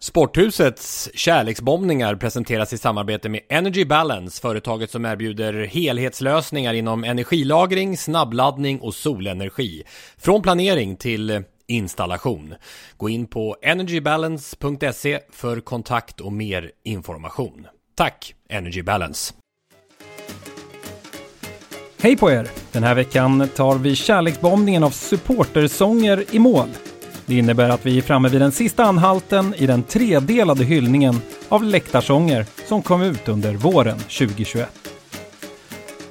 Sporthusets kärleksbombningar presenteras i samarbete med Energy Balance, företaget som erbjuder helhetslösningar inom energilagring, snabbladdning och solenergi. Från planering till installation. Gå in på energybalance.se för kontakt och mer information. Tack Energy Balance! Hej på er! Den här veckan tar vi kärleksbombningen av supportersånger i mål. Det innebär att vi är framme vid den sista anhalten i den tredelade hyllningen av läktarsånger som kom ut under våren 2021.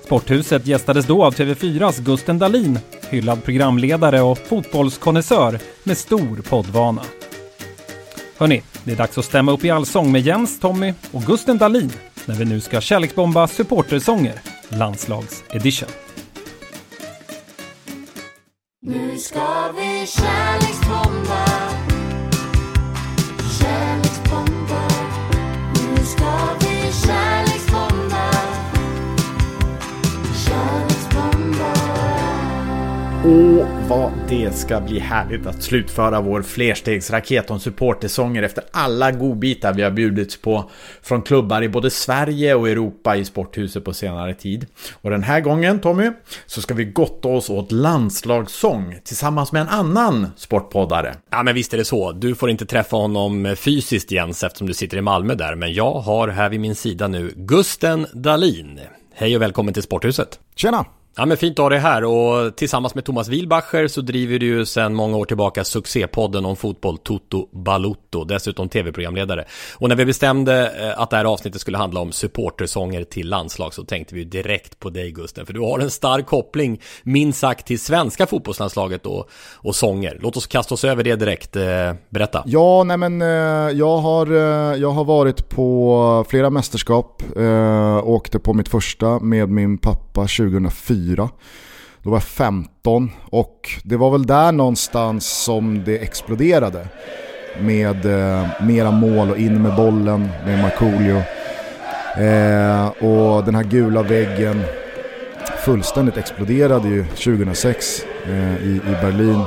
Sporthuset gästades då av TV4s Gusten Dahlin, hyllad programledare och fotbollskonnässör med stor poddvana. Hörni, det är dags att stämma upp i allsång med Jens, Tommy och Gusten Dahlin när vi nu ska kärleksbomba supportersånger, landslagsedition. Nu ska Åh, vad det ska bli härligt att slutföra vår flerstegsraket om supportersånger efter alla godbitar vi har bjudits på från klubbar i både Sverige och Europa i Sporthuset på senare tid. Och den här gången, Tommy, så ska vi gotta oss åt landslagssång tillsammans med en annan sportpoddare. Ja men visst är det så. Du får inte träffa honom fysiskt Jens eftersom du sitter i Malmö där. Men jag har här vid min sida nu Gusten Dahlin. Hej och välkommen till Sporthuset. Tjena! Ja men fint att ha dig här och tillsammans med Thomas Wilbacher så driver du ju sedan många år tillbaka succépodden om fotboll Toto Balutto, dessutom tv-programledare. Och när vi bestämde eh, att det här avsnittet skulle handla om supportersånger till landslag så tänkte vi direkt på dig Gusten, för du har en stark koppling minst sagt till svenska fotbollslandslaget och, och sånger. Låt oss kasta oss över det direkt, eh, berätta. Ja, nej men eh, jag har, jag har varit på flera mästerskap. Åkte på mitt första med min pappa 2004. Då var jag 15 och det var väl där någonstans som det exploderade. Med eh, mera mål och in med bollen med Markoolio. Eh, och den här gula väggen fullständigt exploderade ju 2006 eh, i, i Berlin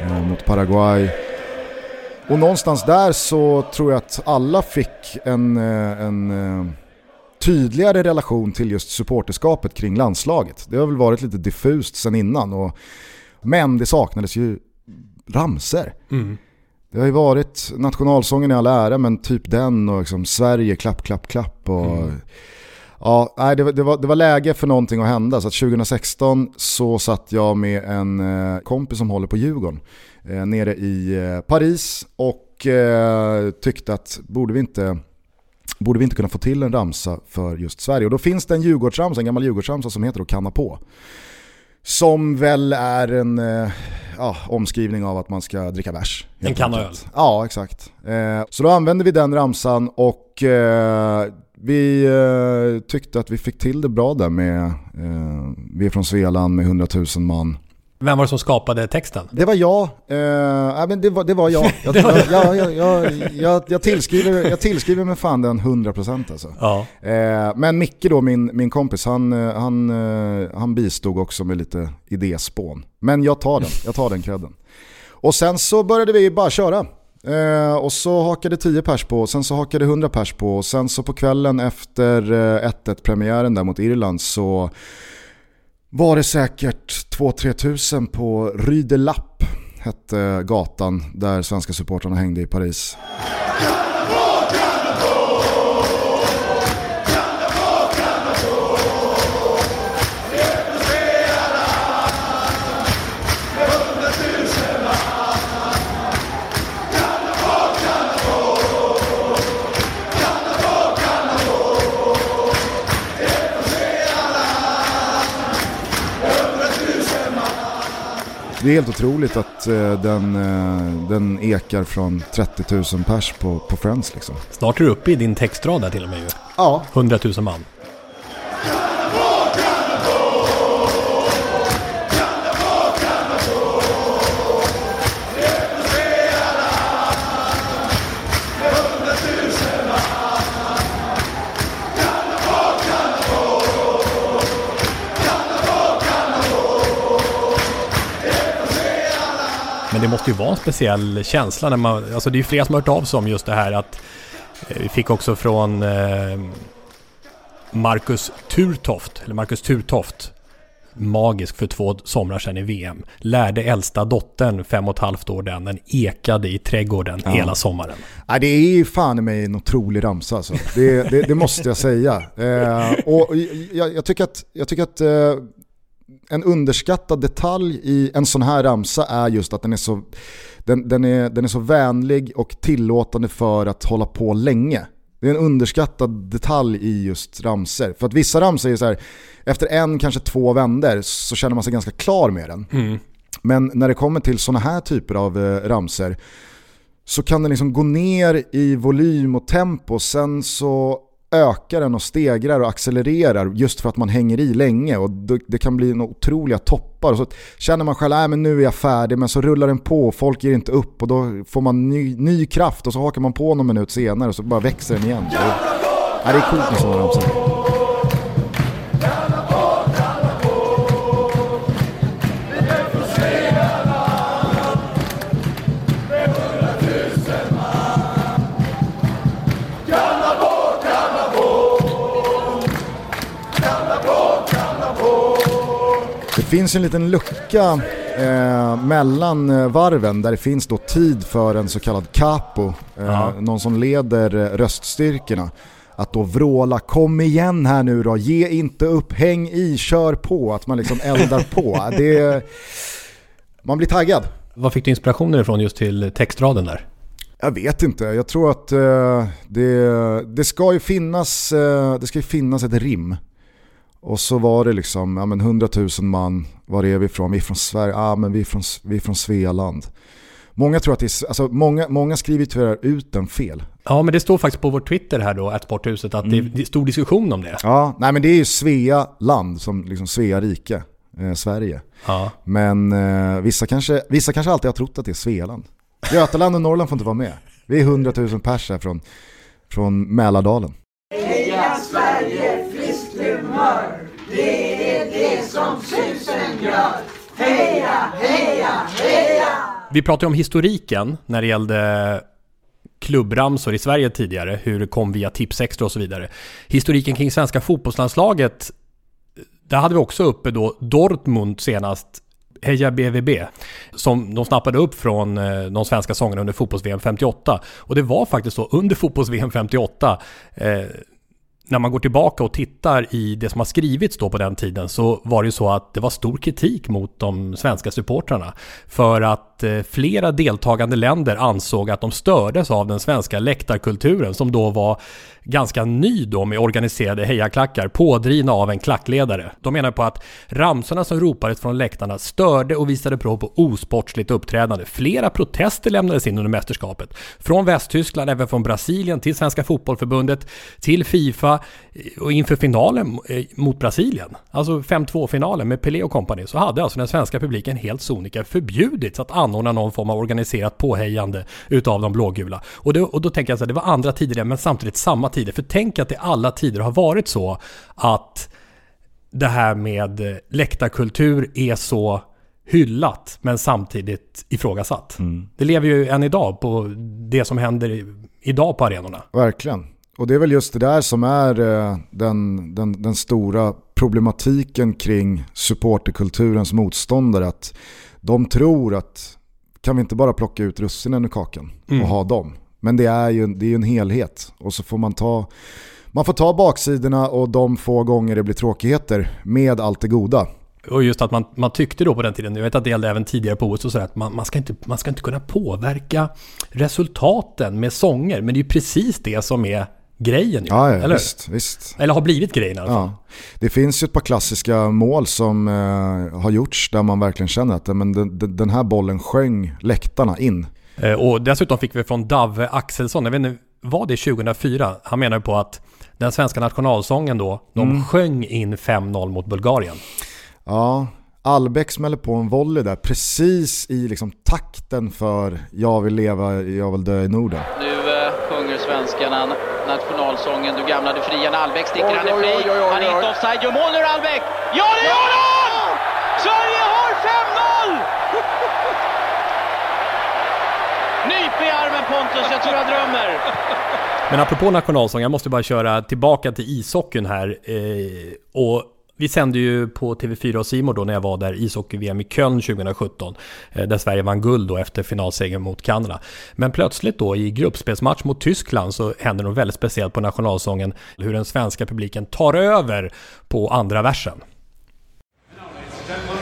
eh, mot Paraguay. Och någonstans där så tror jag att alla fick en, eh, en eh, tydligare relation till just supporterskapet kring landslaget. Det har väl varit lite diffust sen innan. Och, men det saknades ju ramser. Mm. Det har ju varit nationalsången i all ära men typ den och liksom Sverige klapp klapp klapp. Och, Ja, nej, det, var- det, var, det var läge för någonting att hända. Så att 2016 så satt jag med en eh, kompis som håller på Djurgården eh, nere i eh, Paris och eh, tyckte att borde vi, inte, borde vi inte kunna få till en ramsa för just Sverige. Och då finns det en Djurgårdsramsa, en gammal Djurgårdsramsa som heter att kanna på. Som väl är en eh, ja, omskrivning av att man ska dricka bärs. En kanna enkelt. Ja, exakt. Eh, så då använde vi den ramsan och eh, vi eh, tyckte att vi fick till det bra där med, eh, vi är från Svealand med 100 000 man. Vem var det som skapade texten? Det var jag. Eh, men det, var, det var jag. Jag, jag, jag, jag, jag, jag, tillskriver, jag tillskriver mig fan den 100% alltså. Ja. Eh, men Micke då, min, min kompis, han, eh, han, eh, han bistod också med lite idéspån. Men jag tar den, jag tar den credden. Och sen så började vi bara köra. Eh, och så hakade 10 pers på, sen så hakade 100 pers på. Och sen så på kvällen efter eh, 1-1 premiären där mot Irland så var det säkert 2-3 tusen på Rydelapp hette gatan där svenska supportrarna hängde i Paris. Det är helt otroligt att eh, den, eh, den ekar från 30 000 pers på, på Friends liksom. Snart är du uppe i din textrad där till och med ju. Ja, 100 000 man. Men det måste ju vara en speciell känsla när man, alltså det är ju flera som har hört av sig om just det här att eh, vi fick också från eh, Marcus Turtoft, eller Marcus Turtoft, magisk för två somrar sedan i VM. Lärde äldsta dottern, fem och ett halvt år den, den ekade i trädgården Ja. hela sommaren. Nej, det är ju fan i mig en otrolig ramsa alltså. det, det, det måste jag säga. Eh, och jag, jag tycker att, jag tycker att eh, en underskattad detalj i en sån här ramsa är just att den är så, den, den är, den är så vänlig och tillåtande för att hålla på länge. Det är en underskattad detalj i just ramser. För att vissa ramsor är så här, efter en, kanske två vänder så känner man sig ganska klar med den. Men när det kommer till sådana här typer av eh, ramser så kan den liksom gå ner i volym och tempo, sen så ökar den och stegrar och accelererar just för att man hänger i länge och det, kan bli några otroliga toppar. Och så känner man själv att nu är jag färdig men så rullar den på och folk ger inte upp och då får man ny, ny kraft och så hakar man på någon minut senare och så bara växer den igen. Det det är coolt med sådana ramsor. Finns en liten lucka eh, mellan eh, varven där det finns då tid för en så kallad capo, eh, någon som leder eh, röststyrkorna. Att då vråla kom igen här nu då, ge inte upp, häng i, kör på, att man liksom eldar på. Det, man blir taggad. Vad fick du inspirationen ifrån just till textraden där? Jag vet inte, jag tror att eh, det, det ska ju finnas, eh, det ska ju finnas ett rim. Och så var det liksom, ja men 100 000 man, var är vi ifrån? Vi är från Sverige, ja men vi är från, vi är från Svealand. Många tror att det är, alltså många, många skriver tyvärr ut den fel. Ja, men det står faktiskt på vår Twitter här då, att Sporthuset, att det det är stor diskussion om det. Ja, nej men det är ju Svea land, som liksom Svea rike, eh, Sverige. Ja. Men eh, vissa, kanske, vissa kanske alltid har trott att det är Svealand. Götaland och Norrland får inte vara med. Vi är 100 000 pers här från, från Mälardalen. Vi pratade om historiken när det gällde klubbramsor i Sverige tidigare, hur det kom via Tipsextra och så vidare. Historiken kring svenska fotbollslandslaget, där hade vi också uppe då Dortmund senast, Heja BVB, som de snappade upp från eh, de svenska sångerna under fotbolls-VM 58. Och det var faktiskt så under fotbolls-VM 58, eh, när man går tillbaka och tittar i det som har skrivits då på den tiden så var det ju så att det var stor kritik mot de svenska supportrarna. För att Eh, flera deltagande länder ansåg att de stördes av den svenska läktarkulturen som då var ganska ny då med organiserade hejaklackar pådrivna av en klackledare. De menar på att ramsorna som ropades från läktarna störde och visade prov på osportsligt uppträdande. Flera protester lämnades in under mästerskapet. Från Västtyskland, även från Brasilien till Svenska Fotbollförbundet, till Fifa eh, och inför finalen eh, mot Brasilien, alltså 5-2-finalen med Pelé och kompani, så hade alltså den svenska publiken helt sonika förbjudits att anordna någon form av organiserat påhejande utav de blågula. Och, det, och då tänker jag så här, det var andra tider men samtidigt samma tider. För tänk att det alla tider har varit så att det här med läktarkultur är så hyllat men samtidigt ifrågasatt. Det lever ju än idag på det som händer idag på arenorna. Verkligen. Och det är väl just det där som är eh, den, den, den stora problematiken kring supporterkulturens motståndare. Att de tror att kan vi inte bara plocka ut russinen ur kakan Mm. och ha dem? Men det är ju det är en helhet och så får man ta man får ta baksidorna och de få gånger det blir tråkigheter med allt det goda. Och just att man, man tyckte då på den tiden, jag vet att det gällde även tidigare på OS och sådär, att man, man, ska inte, man ska inte kunna påverka resultaten med sånger. Men det är ju precis det som är grejen ju. Ja, ja eller? visst, visst. eller har blivit grejen i alla fall. Ja. Det finns ju ett par klassiska mål som eh, har gjorts där man verkligen känner att eh, men den, den- här bollen sjöng läktarna in. Eh, Och dessutom fick vi från Dave Axelsson, jag vet inte, var det 2004? Han menar ju på att den svenska nationalsången då, de Mm. sjöng in 5-0 mot Bulgarien. Ja, Albeck smäller på en volley där precis i liksom takten för jag vill leva, jag vill dö i Norden. Nu svenskarna nationalsången Du gamla du fria när Albeck sticker, han är fri. Han är inte offside, gör mål nu Albeck! Ja det gör han! Sverige har 5-0! Nyp i armen Pontus, jag tror jag drömmer. Men apropå nationalsång, jag måste bara köra tillbaka till ishockeyn här. Eh, och vi sände ju på TV4 och Simor då när jag var där ishockey-VM i Köln 2017. Eh, där Sverige vann guld då efter finalsegern mot Kanada. Men plötsligt då i gruppspelsmatch mot Tyskland så händer något väldigt speciellt på nationalsången. Hur den svenska publiken tar över på andra versen. Gentlemen,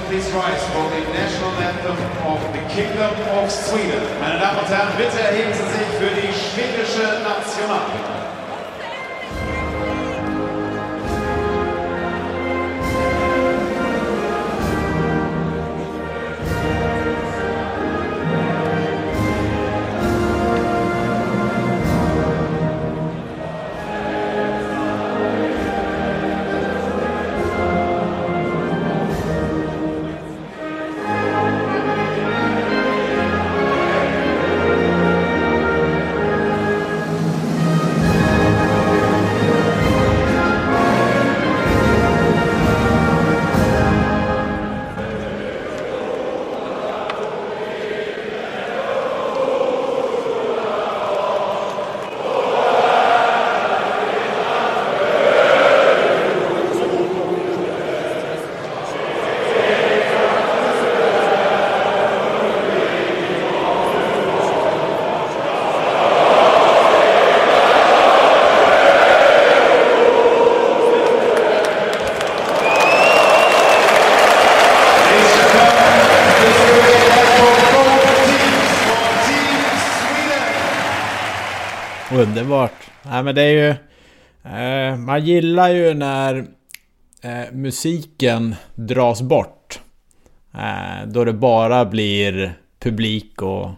Underbart. Nej men det är ju... Eh, man gillar ju när eh, musiken dras bort. Eh, då det bara blir publik och,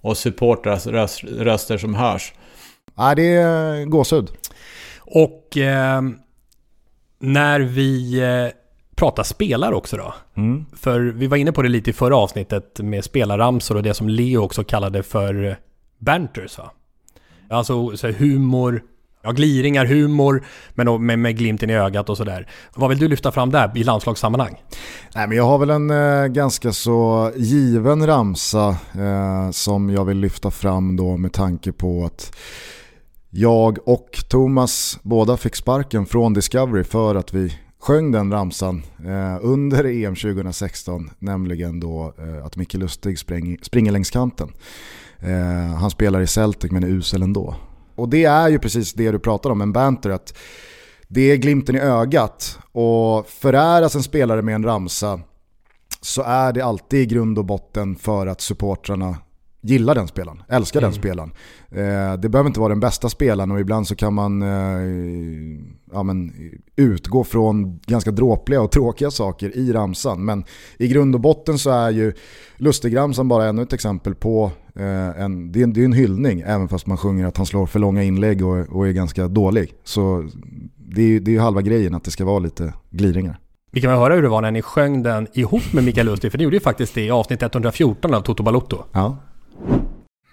och supportrars röst, röster som hörs. Nej, det är gåshud. Och eh, när vi eh, pratar spelare också då. Mm. För vi var inne på det lite i förra avsnittet med spelarramsor och det som Leo också kallade för banters va? Alltså så här, humor, ja gliringar, humor, men då med, med glimten i ögat och sådär. Vad vill du lyfta fram där i landslagssammanhang? Nej, men jag har väl en eh, ganska så given ramsa eh, som jag vill lyfta fram då med tanke på att jag och Thomas båda fick sparken från Discovery för att vi sjöng den ramsan eh, under EM 2016, nämligen då eh, att Micke Lustig spräng, springer längs kanten. Eh, han spelar i Celtic men är usel ändå. Och det är ju precis det du pratar om, en banter, att det är glimten i ögat och föräras en spelare med en ramsa så är det alltid i grund och botten för att supportrarna gillar den spelaren, älskar den spelaren. Eh, det behöver inte vara den bästa spelaren och ibland så kan man eh, ja, men, utgå från ganska dråpliga och tråkiga saker i ramsan. Men i grund och botten så är ju Lustigramsan bara ännu ett exempel på eh, en, det är en, det är en hyllning även fast man sjunger att han slår för långa inlägg och, och är ganska dålig. Så det är ju det är ju halva grejen att det ska vara lite gliringar. Vi kan väl höra hur det var när ni sjöng den ihop med Mikael Lustig, för ni gjorde ju faktiskt det i avsnitt 114 av Toto Balotto. Ja.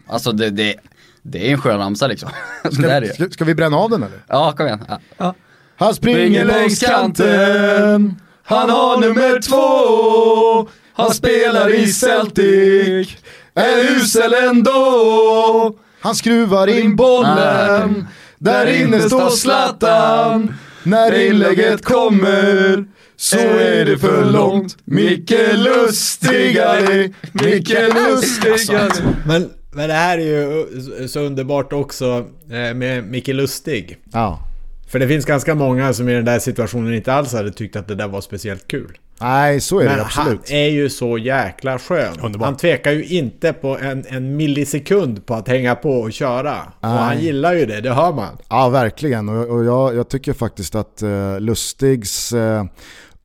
Alltså det, det, det är en skön ramsa liksom. det är det. Ska, ska vi bränna av den eller? Ja, kom igen. Ja. Han springer längs kanten, han har nummer två, han spelar i Celtic, är usel ändå. Han skruvar in bollen, där inne står Zlatan. När inlägget kommer så är det för långt. Micke Lustigare, Micke Lustigare. Men, men det här är ju så underbart också eh, med Micke Lustig. Ja. För det finns ganska många som i den där situationen inte alls hade tyckt att det där var speciellt kul. Nej, så är Men det absolut. han är ju så jäkla skön. Underbart. Han tvekar ju inte på en, en millisekund på att hänga på och köra. Och han gillar ju det, det hör man. Ja, verkligen. Och, och jag, jag tycker faktiskt att eh, Lustigs eh,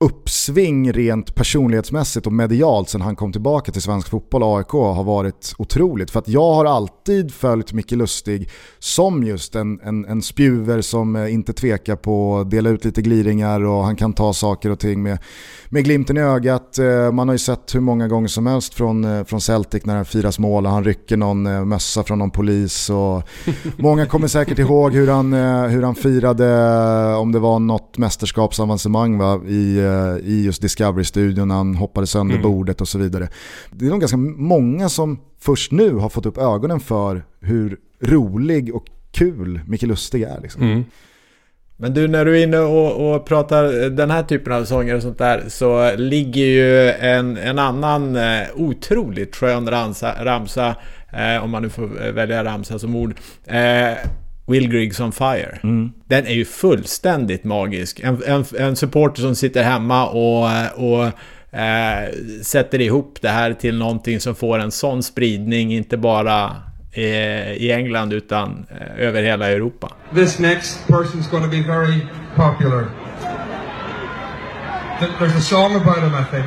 uppsving rent personlighetsmässigt och medialt sen han kom tillbaka till svensk fotboll och AIK har varit otroligt. För att jag har alltid följt Micke Lustig som just en, en, en spjuver som eh, inte tvekar på att dela ut lite gliringar och han kan ta saker och ting med, med glimten i ögat. Eh, Man har ju sett hur många gånger som helst från, eh, från Celtic när han firas mål och han rycker någon mössa från någon polis. Och många kommer säkert ihåg hur han, hur han firade, om det var något mästerskapsavancemang va, i, i just Discovery-studion när han hoppade sönder bordet och så vidare. Det är nog ganska många som först nu har fått upp ögonen för hur rolig och kul Micke Lustig är. Liksom. Men du, när du är inne och, och pratar den här typen av sånger och sånt där så ligger ju en, en annan eh, otroligt skön ramsa, ramsa eh, om man nu får eh, välja ramsa som ord. Eh, Will Griggs on Fire. Den är ju fullständigt magisk. En, en, en supporter som sitter hemma och, och eh, sätter ihop det här till någonting som får en sån spridning, inte bara eh, i England utan eh, över hela Europa. This next person's going to be very popular. Th- There's a song about him, I think.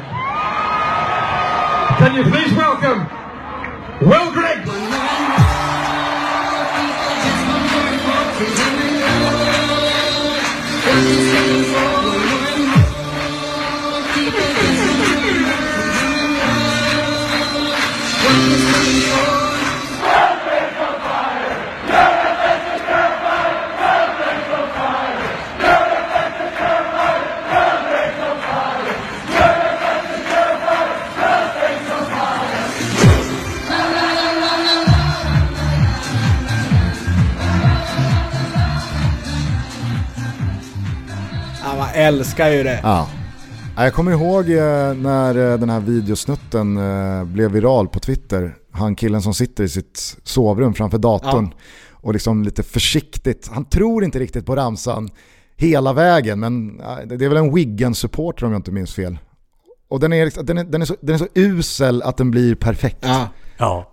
Can you please welcome Will Griggs? Ja, man älskar ju det. Ja. Ja, Jag kommer ihåg eh, när eh, den här videosnutten eh, blev viral på Twitter. Han killen som sitter i sitt sovrum framför datorn och liksom lite försiktigt, han tror inte riktigt på ramsan hela vägen men ja, det är väl en Wiggen-supporter om jag inte minns fel. Och den är, den är, den är, så, den är så usel att den blir perfekt. Ja. Ja.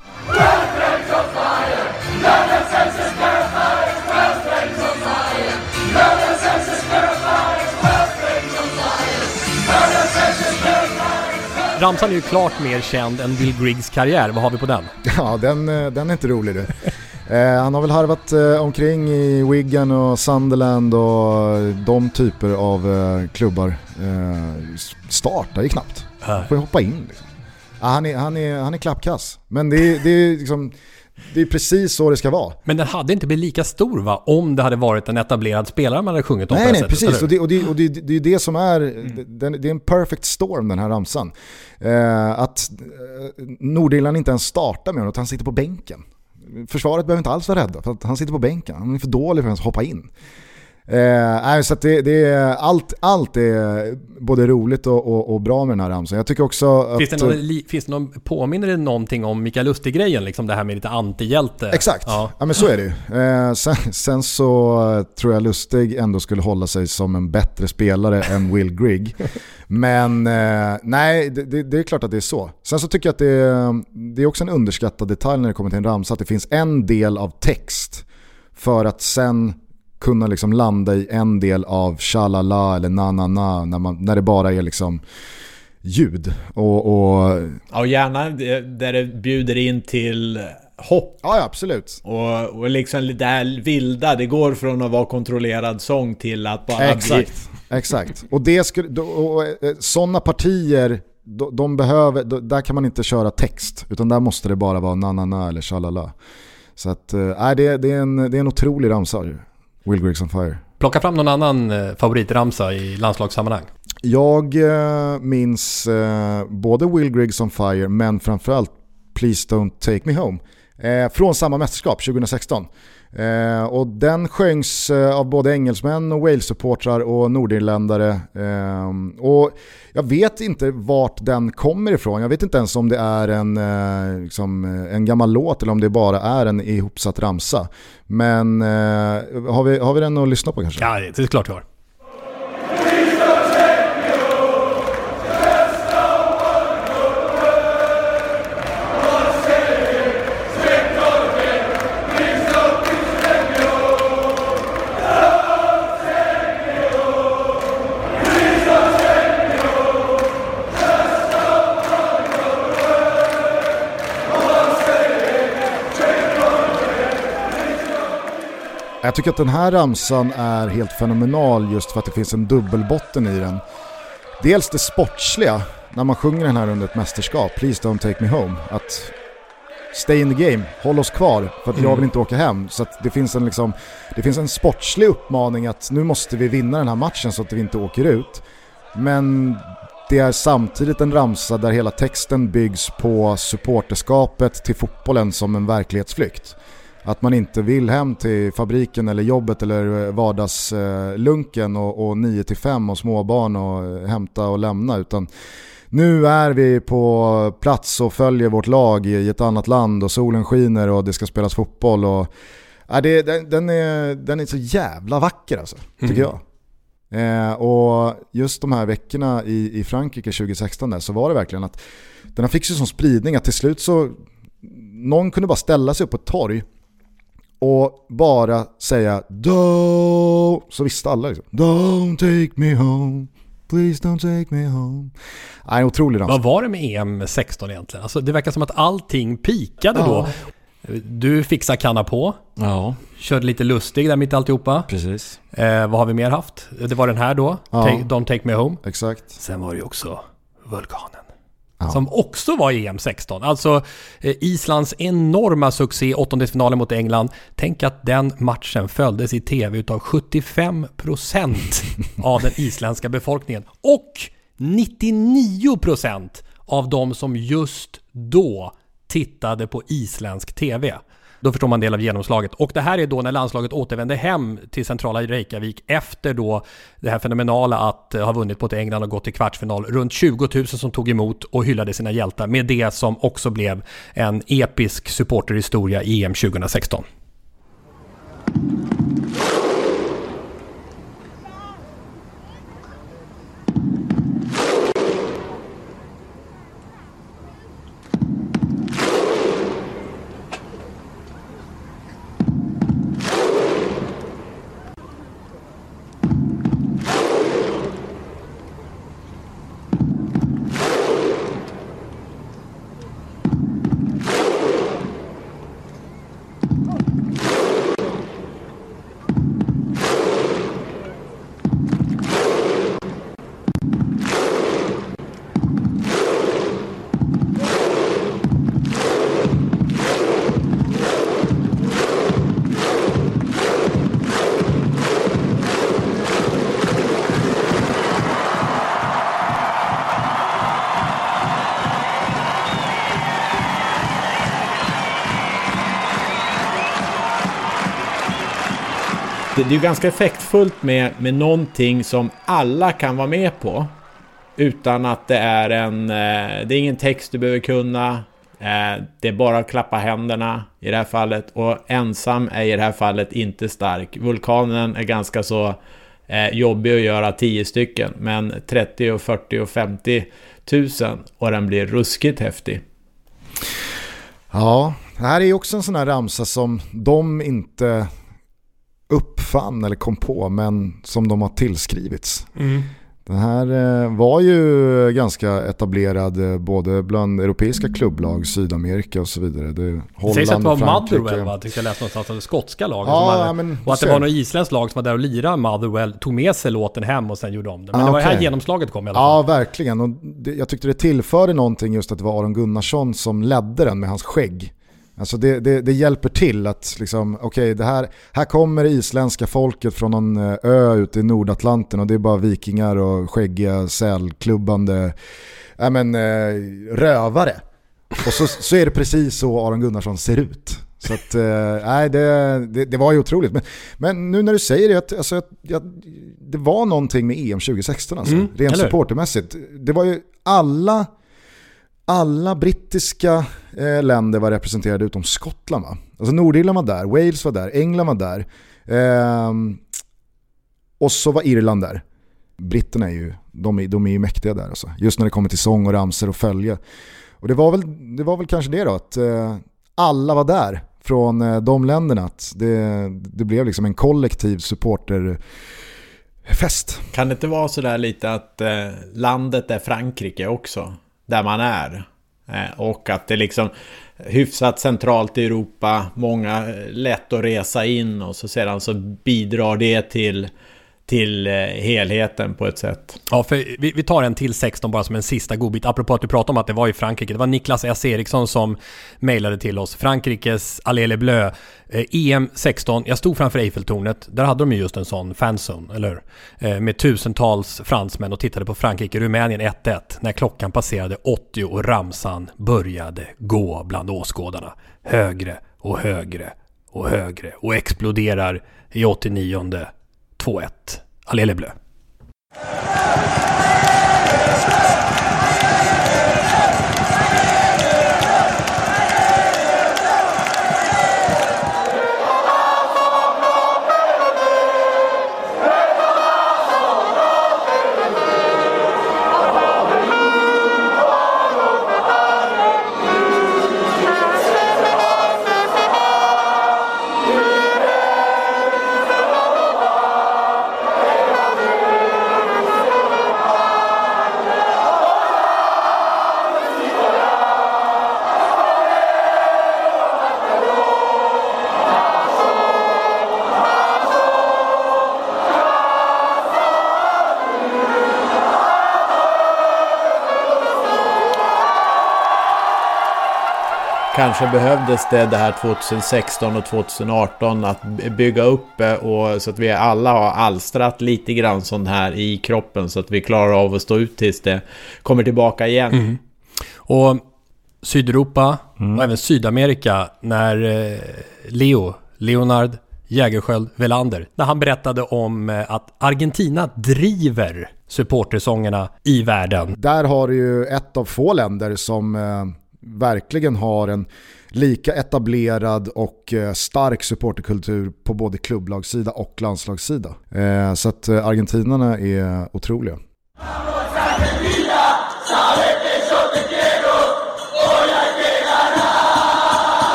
Ramsan är ju klart mer känd än Bill Griggs karriär. Vad har vi på den? Ja, den, eh, den är inte rolig du. Eh, han har väl harvat eh, omkring i Wigan och Sunderland och de typer av eh, klubbar. Eh, startar ju knappt. Får ju hoppa in liksom. ja, han, är, han, är, han är klappkass. Men det är, det, är liksom, det är precis så det ska vara. Men den hade inte blivit lika stor va? Om det hade varit en etablerad spelare man hade sjungit om Nej, det nej, sättet, precis. Och det, och, det, och det, det är det som är, den, det är en perfect storm den här ramsan. Eh, att eh, Nordirland inte ens startar med honom, utan han sitter på bänken. Försvaret behöver inte alls vara rädda, för att han sitter på bänken. Han är för dålig för att ens hoppa in. Eh, så att det, det är, allt, allt är både roligt och, och, och bra med den här ramsan. Jag tycker också att... Finns det, någon, li- finns det någon, påminner det någonting om Mikael Lustig-grejen? Liksom det här med lite antihjälte? Exakt, Ja. ja. men så är det ju. Eh, sen, sen så eh, tror jag Lustig ändå skulle hålla sig som en bättre spelare än Will Grigg. Men eh, nej, det, det, är klart att det är så. Sen så tycker jag att det det är också en underskattad detalj när det kommer till en ramsa, att det finns en del av text för att sen kunna liksom landa i en del av shalala eller na na na när, man, när det bara är liksom ljud. Och, och Ja, gärna där det bjuder in till hopp. Ja, ja absolut. Och, och liksom det här vilda, det går från att vara kontrollerad sång till att bara bli... Exakt, exakt. Och, det skulle, och, eh, sådana partier, de, de behöver, då- där kan man inte köra text, utan där måste det bara vara na-na-na eller shalala. Så att, nej, det, det, är en, det är en otrolig ramsa, Will Griggs on Fire. Plocka fram någon annan eh, favoritramsa i landslagssammanhang. Jag eh, minns eh, både Will Griggs on Fire, men framförallt Please Don't Take Me Home. Eh, från samma mästerskap, 2016. Eh, och den sjöngs eh, av både engelsmän och Wales-supportrar och nordirländare. Eh, och jag vet inte vart den kommer ifrån. Jag vet inte ens om det är en, eh, liksom, eh, en gammal låt eller om det bara är en ihopsatt ramsa. Men eh, har, vi, har vi den att lyssna på kanske? Ja, det är klart vi har. Jag tycker att den här ramsan är helt fenomenal just för att det finns en dubbelbotten i den. Dels det sportsliga, när man sjunger den här under ett mästerskap, Please don't take me home. Att stay in the game, håll oss kvar för att jag Mm. vill inte åka hem. Så det, finns en liksom, det finns en sportslig uppmaning att nu måste vi vinna den här matchen så att vi inte åker ut. Men det är samtidigt en ramsa där hela texten byggs på supporterskapet till fotbollen som en verklighetsflykt. Att man inte vill hem till fabriken eller jobbet eller vardagslunken och, och 9 till 5 och småbarn och hämta och lämna utan nu är vi på plats och följer vårt lag i ett annat land och solen skiner och det ska spelas fotboll och ja, det, den, den, är, den är så jävla vacker alltså, tycker Mm. jag. Eh, och just de här veckorna i, i Frankrike 2016 där, så var det verkligen att den här fick ju sån spridning att till slut så någon kunde bara ställa sig upp på ett torg och bara säga Do så visste alla liksom. Don't take me home, please don't take me home. Nej, en otrolig dans. Vad var det med EM 16 egentligen? Alltså, det verkar som att allting pikade Ja. då. Du fixar kanna på. Ja. Körde lite lustig där mitt i alltihopa. Precis. Eh, vad har vi mer haft? Det var den här då. Ja. Take, Don't take me home. Exakt. Sen var det ju också Vulkanen. Ja. Som också var i EM 16. Alltså eh, Islands enorma succé i åttondelsfinalen mot England. Tänk att den matchen följdes i tv utav 75% av den isländska befolkningen. Och 99% av de som just då tittade på isländsk tv. Då förstår man en del av genomslaget. Och det här är då när landslaget återvände hem till centrala Reykjavik efter då det här fenomenala att eh, ha vunnit mot England och gått till kvartsfinal. Runt 20 000 som tog emot och hyllade sina hjältar med det som också blev en episk supporterhistoria i EM 2016. Det, det är ju ganska effektfullt med, med någonting som alla kan vara med på. Utan att det är en... Eh, det är ingen text du behöver kunna. Eh, det är bara att klappa händerna i det här fallet. Och ensam är i det här fallet inte stark. Vulkanen är ganska så eh, jobbig att göra 10 stycken. Men 30 och 40 och 50 tusen och den blir ruskigt häftig. Ja, det här är ju också en sån här ramsa som de inte uppfann eller kom på men som de har tillskrivits. Den här eh, var ju ganska etablerad eh, både bland europeiska klubblag, Sydamerika och så vidare. Det, Det Holland sägs att det var Frankrike. Motherwell va? Tyckte jag läste någonstans. Det skotska laget. Ja, som hade, ja, men och att det var något isländskt lag som var där och lirade Motherwell. Tog med sig låten hem och sen gjorde om det. Men Ah, det var här okej. genomslaget kom i alla fall. Ja, verkligen. Och det, jag tyckte det tillförde någonting just att det var Aron Gunnarsson som ledde den med hans skägg. Alltså det, det, det hjälper till att liksom, okej, det här, här kommer det isländska folket från någon eh, ö ute i Nordatlanten och det är bara vikingar och skäggiga, sälklubbande, ja men, eh, rövare. Och så, så är det precis så Aron Gunnarsson ser ut. Så att, eh, nej, det, det, det var ju otroligt. Men, men nu när du säger det, att, alltså, att, att, det var någonting med EM 2016 alltså, Mm, rent supportermässigt. Det var ju alla, alla brittiska eh, länder var representerade utom Skottland va? Alltså Nordirland var där, Wales var där, England var där. Eh, och så var Irland där. Britterna är ju, de är, de är ju mäktiga där alltså. Just när det kommer till sång och ramser och följe. Och det var väl, det var väl kanske det då, att eh, alla var där från eh, de länderna. Att det, det blev liksom en kollektiv supporterfest. Kan det inte vara sådär lite att eh, landet är Frankrike också? Där man är. Eh, och att det liksom hyfsat centralt i Europa, många eh, lätt att resa in och så sedan så bidrar det till, till eh, helheten på ett sätt. Ja, för vi, vi tar en till 16 bara som en sista godbit. Apropå att du pratade om att det var i Frankrike. Det var Niklas S. Eriksson som mejlade till oss. Frankrikes Allée Les Bleus. Eh, EM 16. Jag stod framför Eiffeltornet. Där hade de ju just en sån fanzone, eller hur? Eh, med tusentals fransmän och tittade på Frankrike-Rumänien 1-1. När klockan passerade 80 och ramsan började gå bland åskådarna. Högre och högre och högre och exploderar i 89 2-1. Allée Les Bleus. Kanske behövdes det det här 2016 och 2018 att bygga upp det och så att vi alla har alstrat lite grann sånt här i kroppen så att vi klarar av att stå ut tills det kommer tillbaka igen. Mm. Och Sydeuropa och även Sydamerika när eh, Leo, Leonard Jägerskiöld Velander, när han berättade om eh, att Argentina driver supportersångerna i världen. Där har du ju ett av få länder som eh, verkligen har en lika etablerad och eh, stark supporterkultur på både klubblagssida och landslagssida. Eh, så att eh, argentinarna är otroliga.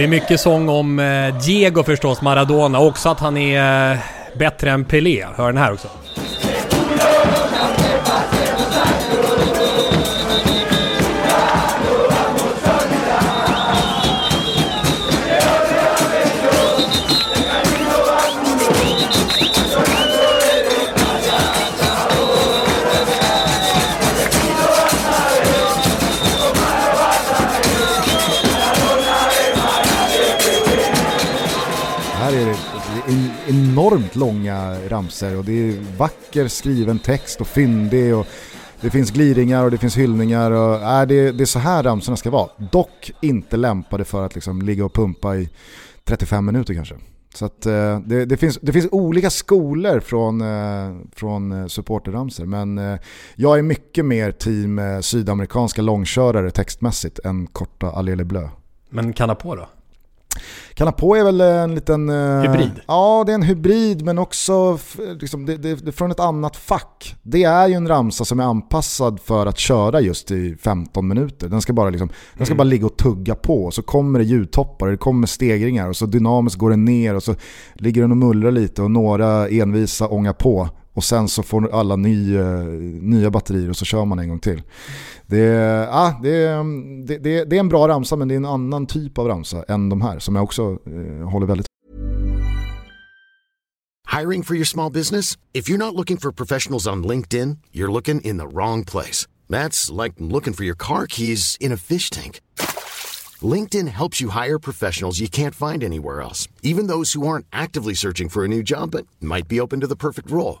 Det är mycket sång om eh, Diego förstås, Maradona. Också att han är eh, bättre än Pelé. Hör den här också. Enormt långa ramser och det är vacker skriven text och fyndig och det finns gliringar och det finns hyllningar och äh, det, det är så här ramsorna ska vara. Dock inte lämpade för att liksom ligga och pumpa i 35 minuter kanske. Så att, eh, det, det, finns, det finns olika skolor från, eh, från äh, supporterramsor men eh, jag är mycket mer team eh, sydamerikanska långkörare textmässigt än korta Allée Les Bleus. Men Canapå då? Canapå är väl en liten... eh, Hybrid? Ja, det är en hybrid men också liksom, det, det, det från ett annat fack. Det är ju en ramsa som är anpassad för att köra just i 15 minuter. Den ska bara, liksom, den ska Mm. bara ligga och tugga på och så kommer det ljudtoppar, det kommer stegringar och så dynamiskt går den ner och så ligger den och mullrar lite och några envisa ångar på. Och sen så får alla ny, eh, nya batterier och så kör man en gång till. Det, ja, ah, det, mm, det, det, det är en bra ramsa men det är en annan typ av ramsa än de här som jag också eh, håller väldigt Hiring for your small business? If you're not looking for professionals on LinkedIn, you're looking in the wrong place. That's like looking for your car keys in a fish tank. LinkedIn helps you hire professionals you can't find anywhere else, even those who aren't actively searching for a new job but might be open to the perfect role.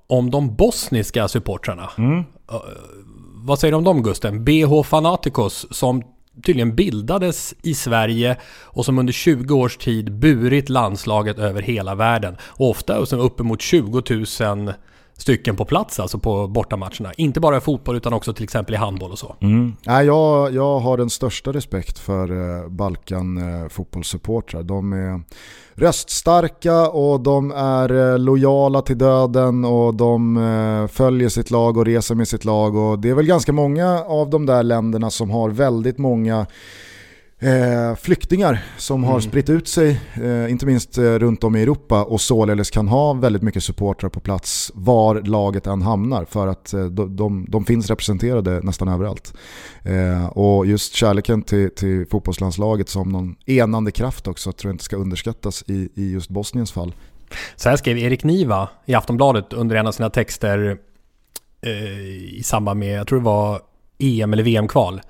om de bosniska supportrarna. Mm. vad säger du om dem Gusten? BH Fanaticos som tydligen bildades i Sverige och som under 20 års tid burit landslaget över hela världen. Och ofta som uppemot 20 000 stycken på plats alltså på bortamatcherna. Inte bara i fotboll utan också till exempel i handboll och så. Mm. Nej, jag, jag har den största respekt för eh, Balkan eh, fotbollssupportrar. De är röststarka och de är eh, lojala till döden och de följer sitt lag och reser med sitt lag. Och det är väl ganska många av de där länderna som har väldigt många eh, flyktingar som har Mm. spritt ut sig, eh, inte minst eh, runt om i Europa och således kan ha väldigt mycket supportrar på plats var laget än hamnar för att eh, de, de, de finns representerade nästan överallt. Eh, och just kärleken till, till fotbollslandslaget som någon enande kraft också tror jag inte ska underskattas i, i just Bosniens fall. Så här skrev Erik Niva i Aftonbladet under en av sina texter eh, i samband med, jag tror det var EM eller VM-kval.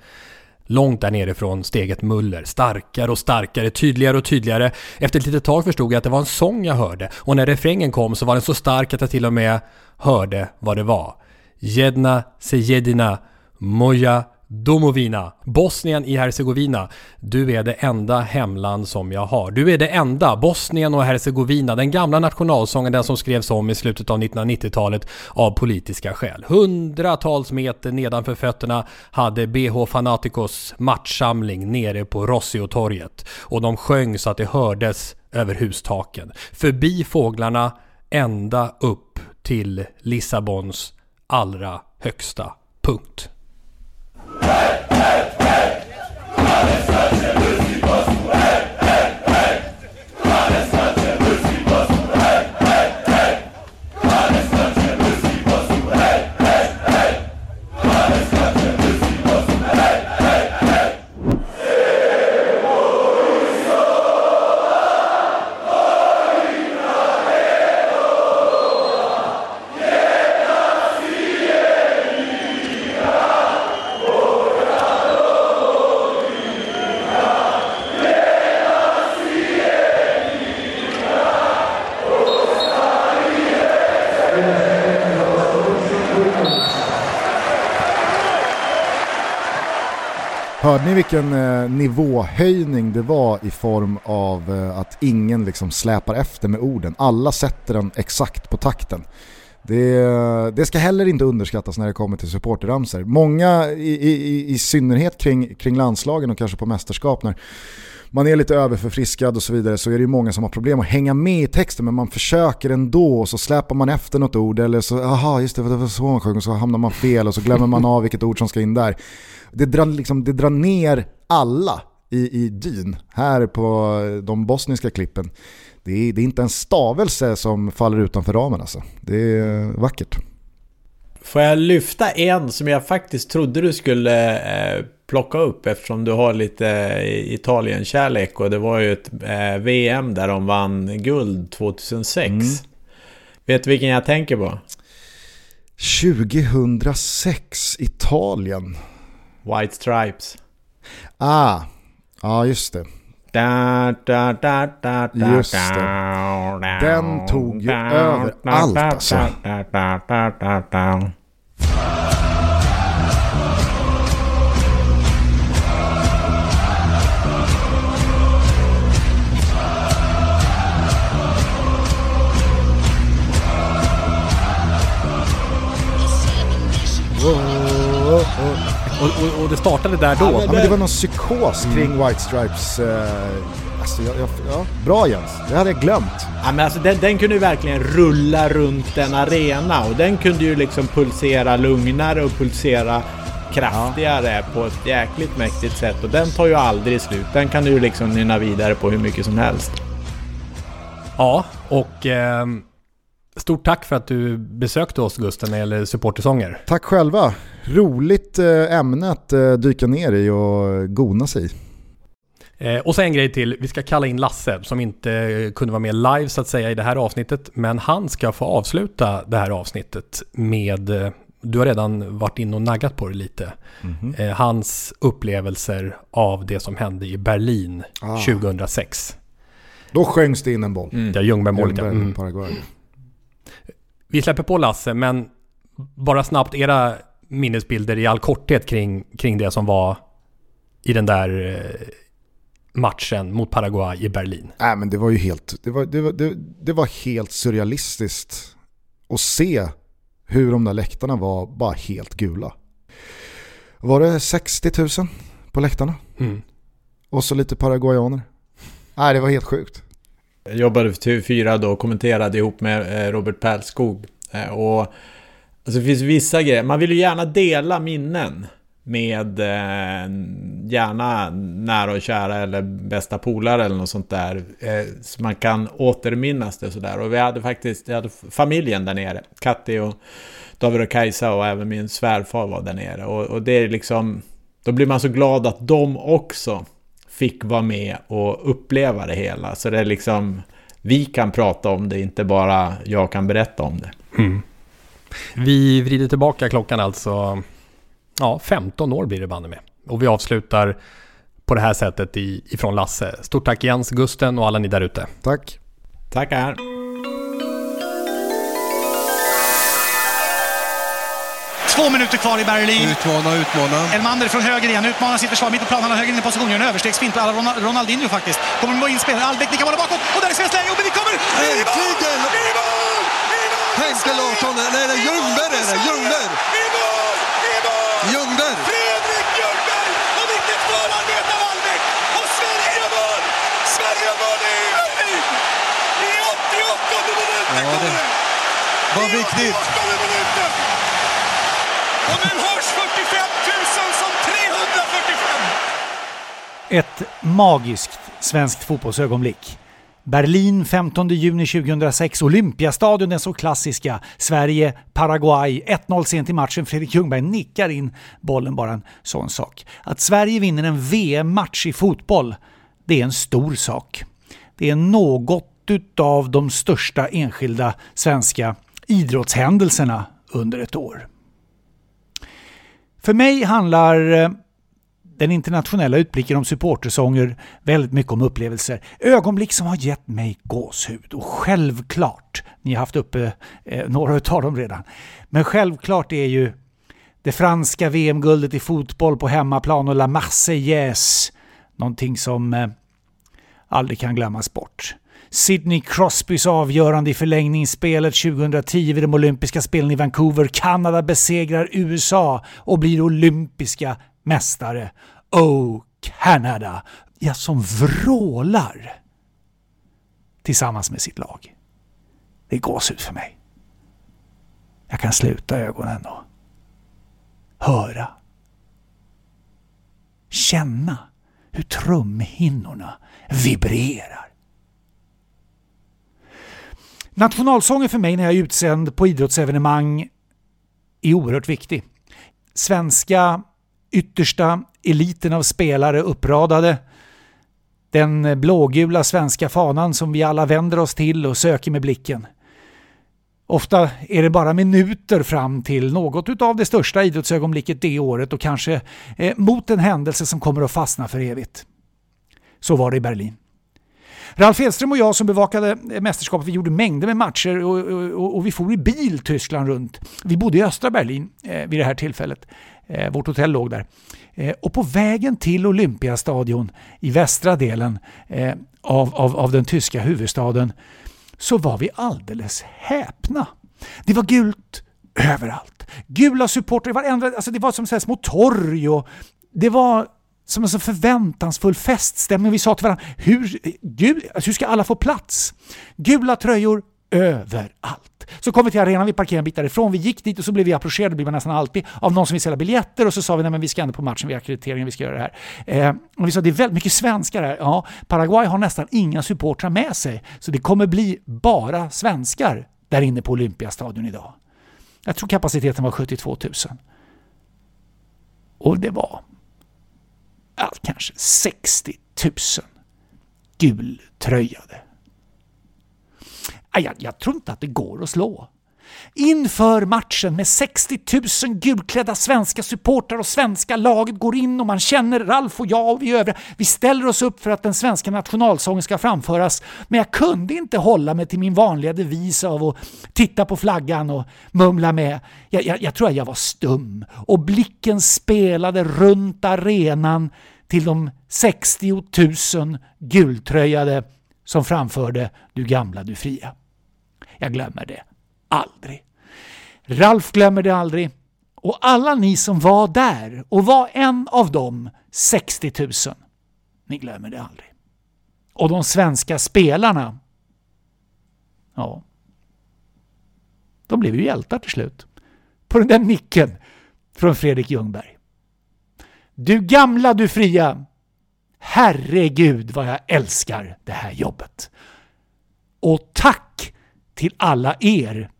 Långt där nere från steget Muller. Starkare och starkare, tydligare och tydligare. Efter ett litet tag förstod jag att det var en sång jag hörde. Och när refrängen kom så var den så stark att jag till och med hörde vad det var. Jedna Sejedina Moja Domovina, Bosnien i Hercegovina. Du är det enda hemland som jag har. Du är det enda, Bosnien och Hercegovina, den gamla nationalsången, den som skrevs om i slutet av 1990-talet av politiska skäl. Hundratals meter nedanför fötterna hade BH Fanaticos matchsamling nere på Rossiotorget. Och de sjöng så att det hördes över hustaken. Förbi fåglarna ända upp till Lissabons allra högsta punkt. hey, hey, hey! Már ezt el sem őszi, Hörde ni vilken eh, nivåhöjning det var i form av eh, att ingen liksom släpar efter med orden? Alla sätter den exakt på takten. Det, det ska heller inte underskattas när det kommer till supporterramsor. Många, i, i, i synnerhet kring, kring landslagen och kanske på mästerskap, när man är lite överförfriskad och så vidare så är det ju många som har problem att hänga med i texten men man försöker ändå och så släpar man efter något ord eller så, aha just det, det var så man sjöng och så hamnar man fel och så glömmer man av vilket ord som ska in där. Det drar, liksom, det drar ner alla i, i dyn här på de bosniska klippen. Det är, det är inte en stavelse som faller utanför ramen alltså. Det är vackert. Får jag lyfta en som jag faktiskt trodde du skulle eh, plocka upp eftersom du har lite eh, Italien-kärlek och det var ju ett eh, VM där de vann guld 2006. Mm. Vet du vilken jag tänker på? 2006, Italien. White Stripes. Ah, ja just det. Da, da, da, da, da, Just det. Den tog ju över allt alltså. Och, och, och det startade där då. Ja, men det var någon psykos kring White Stripes. Eh, alltså, jag, jag, ja, bra Jens, det hade jag glömt. Ja, men alltså, den, den kunde ju verkligen rulla runt en arena och den kunde ju liksom pulsera lugnare och pulsera kraftigare på ett jäkligt mäktigt sätt och den tar ju aldrig slut. Den kan du ju liksom nynna vidare på hur mycket som helst. Ja, och eh, stort tack för att du besökte oss Gusten när det gäller supportersånger. Tack själva. Roligt eh, ämne att eh, dyka ner i och gona sig i. Eh, och så en grej till, vi ska kalla in Lasse som inte kunde vara med live så att säga i det här avsnittet. Men han ska få avsluta det här avsnittet med, du har redan varit in och naggat på det lite, Mhm. eh, hans upplevelser av det som hände i Berlin Ah. 2006. Då sjöngs det in en boll. Det är Ljungbergmålet ja. Mm. Paraguay. Vi släpper på Lasse, men bara snabbt era minnesbilder i all korthet kring, kring det som var i den där eh, matchen mot Paraguay i Berlin. Nej men det var ju helt, det var, det var, det, det var helt surrealistiskt att se hur de där läktarna var bara helt gula. Var det 60 000 på läktarna? Mm. Och så lite paraguayaner. Nej det var helt sjukt. Jag jobbade för TV4 då och kommenterade ihop med eh, Robert Pärlskog. Eh, och alltså det finns vissa grejer, man vill ju gärna dela minnen med eh, gärna nära och kära eller bästa polare eller något sånt där. Eh, så man kan återminnas det sådär. Och vi hade faktiskt, jag hade familjen där nere. Katti och David och Kajsa och även min svärfar var där nere. Och, och det är liksom, då blir man så glad att de också fick vara med och uppleva det hela. Så det är liksom, vi kan prata om det, inte bara jag kan berätta om det. Vi vrider tillbaka klockan alltså, ja 15 år blir det banne med. Och vi avslutar på det här sättet i, ifrån Lasse. Stort tack Jens, Gusten och alla ni där ute. Tack. Tackar. Två minuter kvar i Berlin. Utmana, utmana. Elmander från höger igen, utmanar sitt försvar mitt på planen, han har höger in i position, gör en överstegsfint på alla Ronald- Ronaldinho faktiskt. Kommer med in spelare, Albeck nickar bollen bakåt och där är svenskt läge och vi kommer! Äntligen! Henke Larsson, nej det är Ljungberg är det, Ljungberg! Ljungberg! Fredrik Ljungberg! Och vilket förarbete av Albeck! Och Sverige gör mål! Sverige gör mål i Berlin! I 88 minuten Ja, det var viktigt. Och nu hörs 45 000 som 345! Ett magiskt svenskt fotbollsögonblick. Berlin 15 juni 2006, Olympiastadion den så klassiska. Sverige, Paraguay, 1-0 sent i matchen. Fredrik Ljungberg nickar in bollen, bara en sån sak. Att Sverige vinner en VM-match i fotboll, det är en stor sak. Det är något utav de största enskilda svenska idrottshändelserna under ett år. För mig handlar eh, den internationella utblicken om supportersånger väldigt mycket om upplevelser. Ögonblick som har gett mig gåshud. Och självklart, ni har haft uppe eh, några utav dem redan, men självklart är ju det franska VM-guldet i fotboll på hemmaplan och La Marseillaise någonting som eh, aldrig kan glömmas bort. Sidney Crosbys avgörande i förlängningsspelet 2010 vid de olympiska spelen i Vancouver. Kanada besegrar USA och blir olympiska mästare. Oh, Canada! Ja, som vrålar tillsammans med sitt lag. Det är gåshud för mig. Jag kan sluta ögonen och höra. Känna hur trumhinnorna vibrerar. Nationalsången för mig när jag är utsänd på idrottsevenemang är oerhört viktig. Svenska yttersta eliten av spelare uppradade. Den blågula svenska fanan som vi alla vänder oss till och söker med blicken. Ofta är det bara minuter fram till något av det största idrottsögonblicket det året och kanske eh, mot en händelse som kommer att fastna för evigt. Så var det i Berlin. Ralf Edström och jag som bevakade mästerskapet, vi gjorde mängder med matcher och, och, och vi for i bil Tyskland runt. Vi bodde i östra Berlin eh, vid det här tillfället. Eh, vårt hotell låg där. Eh, och på vägen till Olympiastadion i västra delen eh, av, av, av den tyska huvudstaden så var vi alldeles häpna. Det var gult överallt. Gula supportrar i varenda... Alltså det var som så små torg och det var som en så förväntansfull feststämning. Vi sa till varandra, hur, gud, alltså hur ska alla få plats? Gula tröjor överallt. Så kom vi till arenan, vi parkerade en bit därifrån, vi gick dit och så blev vi approcherade, det blir man nästan alltid, av någon som vill sälja biljetter och så sa vi nej men vi ska ändå på matchen, vi har akkrediteringen, vi ska göra det här. Eh, och vi sa det är väldigt mycket svenskar här. Ja, Paraguay har nästan inga supportrar med sig, så det kommer bli bara svenskar där inne på Olympiastadion idag. Jag tror kapaciteten var 72 000. Och det var ja, kanske 60 000 gultröjade. Jag, jag tror inte att det går att slå. Inför matchen med 60 000 gulklädda svenska supportrar och svenska laget går in och man känner Ralf och jag och vi övriga. Vi ställer oss upp för att den svenska nationalsången ska framföras. Men jag kunde inte hålla mig till min vanliga devis av att titta på flaggan och mumla med. Jag, jag, jag tror att jag var stum och blicken spelade runt arenan till de 60 000 gultröjade som framförde Du gamla, du fria. Jag glömmer det aldrig. Ralf glömmer det aldrig. Och alla ni som var där och var en av de 60 000, ni glömmer det aldrig. Och de svenska spelarna, ja, de blev ju hjältar till slut. På den där nicken från Fredrik Ljungberg. Du gamla, du fria. Herregud vad jag älskar det här jobbet. Och tack till alla er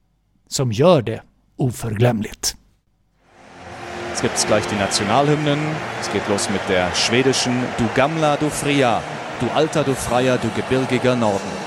som gör det oförglömligt. Es gibt gleich die Nationalhymnen. Es geht los mit der schwedischen Du gamla, du fria, du alter, du freier, du gebirgiger Norden.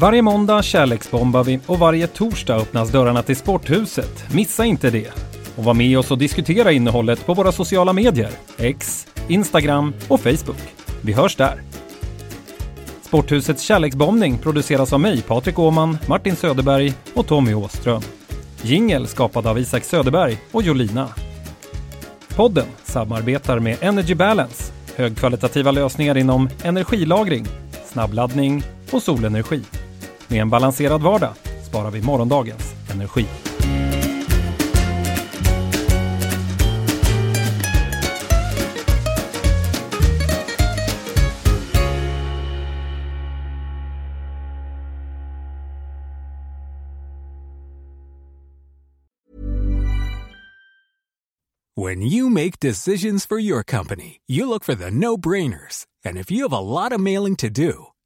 Varje måndag kärleksbombar vi och varje torsdag öppnas dörrarna till Sporthuset. Missa inte det! Och var med oss och diskutera innehållet på våra sociala medier. X, Instagram och Facebook. Vi hörs där! Sporthusets kärleksbombning produceras av mig, Patrik Åhman, Martin Söderberg och Tommy Åström. Jingel skapad av Isak Söderberg och Jolina. Podden samarbetar med Energy Balance, högkvalitativa lösningar inom energilagring, snabbladdning och solenergi. Med en balanserad vardag sparar vi morgondagens energi. When you make decisions for your company, you look for the no brainers. And if you have a lot of mailing to do,